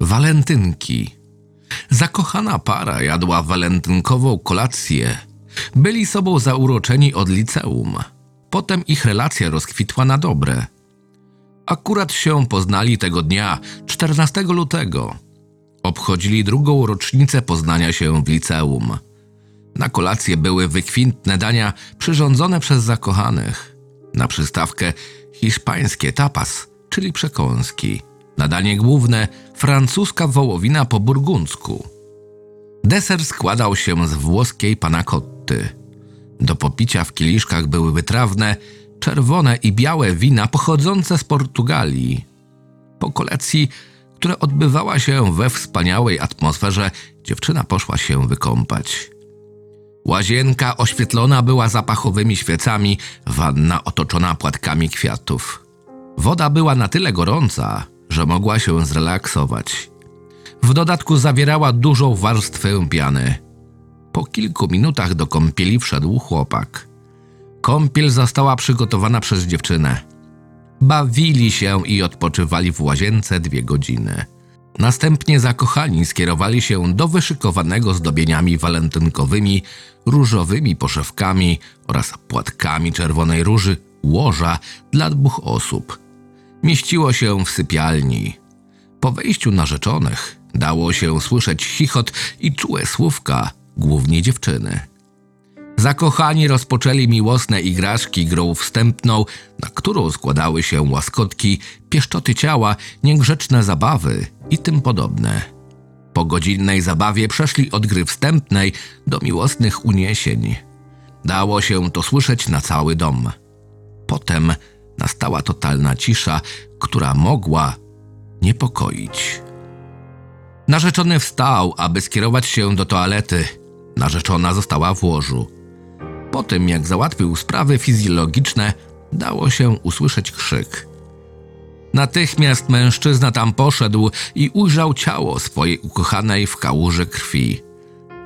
Walentynki. Zakochana para jadła walentynkową kolację. Byli sobą zauroczeni od liceum. Potem ich relacja rozkwitła na dobre. Akurat się poznali tego dnia, 14 lutego. Obchodzili drugą rocznicę poznania się w liceum. Na kolację były wykwintne dania przyrządzone przez zakochanych. Na przystawkę hiszpańskie tapas, czyli przekąski. Na danie główne francuska wołowina po burgundzku. Deser składał się z włoskiej panakotty. Do popicia w kieliszkach były wytrawne, czerwone i białe wina pochodzące z Portugalii. Po kolacji, która odbywała się we wspaniałej atmosferze, dziewczyna poszła się wykąpać. Łazienka oświetlona była zapachowymi świecami, wanna otoczona płatkami kwiatów. Woda była na tyle gorąca, że mogła się zrelaksować. W dodatku zawierała dużą warstwę piany. Po kilku minutach do kąpieli wszedł chłopak. Kąpiel została przygotowana przez dziewczynę. Bawili się i odpoczywali w łazience dwie godziny. Następnie zakochani skierowali się do wyszykowanego zdobieniami walentynkowymi, różowymi poszewkami oraz płatkami czerwonej róży łoża dla dwóch osób. Mieściło się w sypialni. Po wejściu narzeczonych dało się słyszeć chichot i czułe słówka, głównie dziewczyny. Zakochani rozpoczęli miłosne igraszki grą wstępną, na którą składały się łaskotki, pieszczoty ciała, niegrzeczne zabawy i tym podobne. Po godzinnej zabawie przeszli od gry wstępnej do miłosnych uniesień. Dało się to słyszeć na cały dom. Potem nastała totalna cisza, która mogła niepokoić. Narzeczony wstał, aby skierować się do toalety. Narzeczona została w łożu. Po tym, jak załatwił sprawy fizjologiczne, dało się usłyszeć krzyk. Natychmiast mężczyzna tam poszedł i ujrzał ciało swojej ukochanej w kałuży krwi.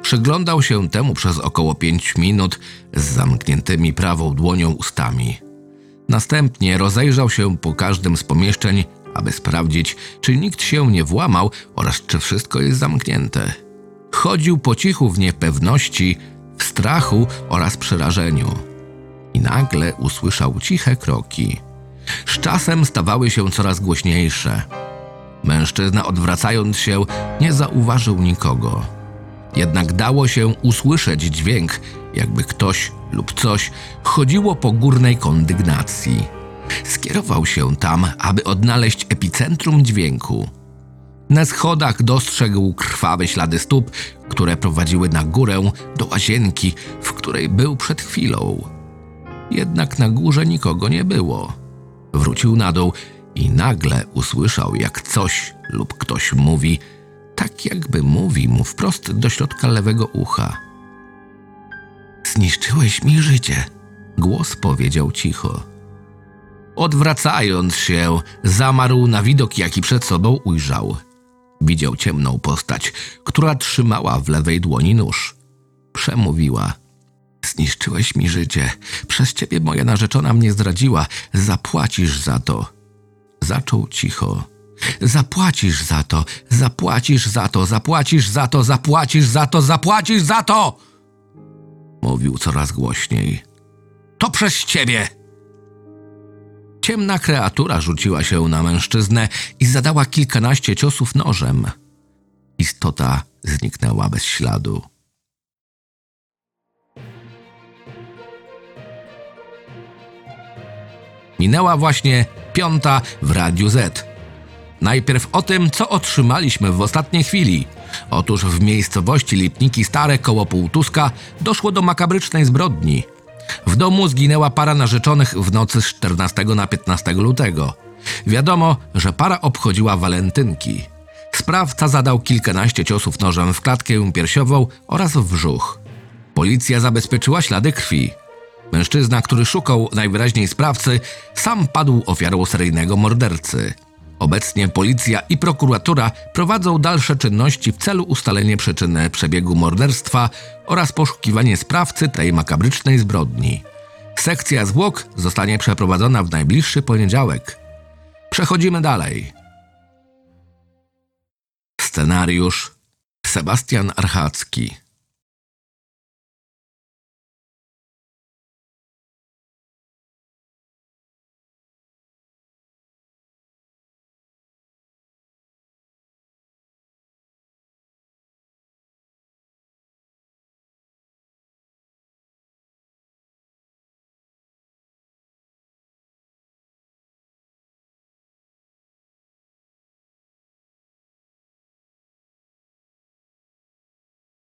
Przyglądał się temu przez około pięć minut z zamkniętymi prawą dłonią ustami. Następnie rozejrzał się po każdym z pomieszczeń, aby sprawdzić, czy nikt się nie włamał oraz czy wszystko jest zamknięte. Chodził po cichu w niepewności, w strachu oraz przerażeniu. I nagle usłyszał ciche kroki. Z czasem stawały się coraz głośniejsze. Mężczyzna, odwracając się, nie zauważył nikogo. Jednak dało się usłyszeć dźwięk, jakby ktoś lub coś chodziło po górnej kondygnacji. Skierował się tam, aby odnaleźć epicentrum dźwięku. Na schodach dostrzegł krwawe ślady stóp, które prowadziły na górę do łazienki, w której był przed chwilą. Jednak na górze nikogo nie było. Wrócił na dół i nagle usłyszał, jak coś lub ktoś mówi, tak jakby mówi mu wprost do środka lewego ucha. Zniszczyłeś mi życie, głos powiedział cicho. Odwracając się, zamarł na widok, jaki przed sobą ujrzał. Widział ciemną postać, która trzymała w lewej dłoni nóż. Przemówiła. Zniszczyłeś mi życie. Przez ciebie moja narzeczona mnie zdradziła. Zapłacisz za to. Zaczął cicho. Zapłacisz za to, zapłacisz za to, zapłacisz za to, zapłacisz za to, zapłacisz za to! Mówił coraz głośniej. To przez ciebie! Ciemna kreatura rzuciła się na mężczyznę i zadała kilkanaście ciosów nożem. Istota zniknęła bez śladu. Minęła właśnie piąta w Radiu Z. Najpierw o tym, co otrzymaliśmy w ostatniej chwili. Otóż w miejscowości Lipniki Stare koło Półtuska doszło do makabrycznej zbrodni. W domu zginęła para narzeczonych w nocy z 14 na 15 lutego. Wiadomo, że para obchodziła walentynki. Sprawca zadał kilkanaście ciosów nożem w klatkę piersiową oraz w brzuch. Policja zabezpieczyła ślady krwi. Mężczyzna, który szukał najwyraźniej sprawcy, sam padł ofiarą seryjnego mordercy. Obecnie policja i prokuratura prowadzą dalsze czynności w celu ustalenia przyczyny przebiegu morderstwa oraz poszukiwanie sprawcy tej makabrycznej zbrodni. Sekcja zwłok zostanie przeprowadzona w najbliższy poniedziałek. Przechodzimy dalej. Scenariusz Sebastian Archacki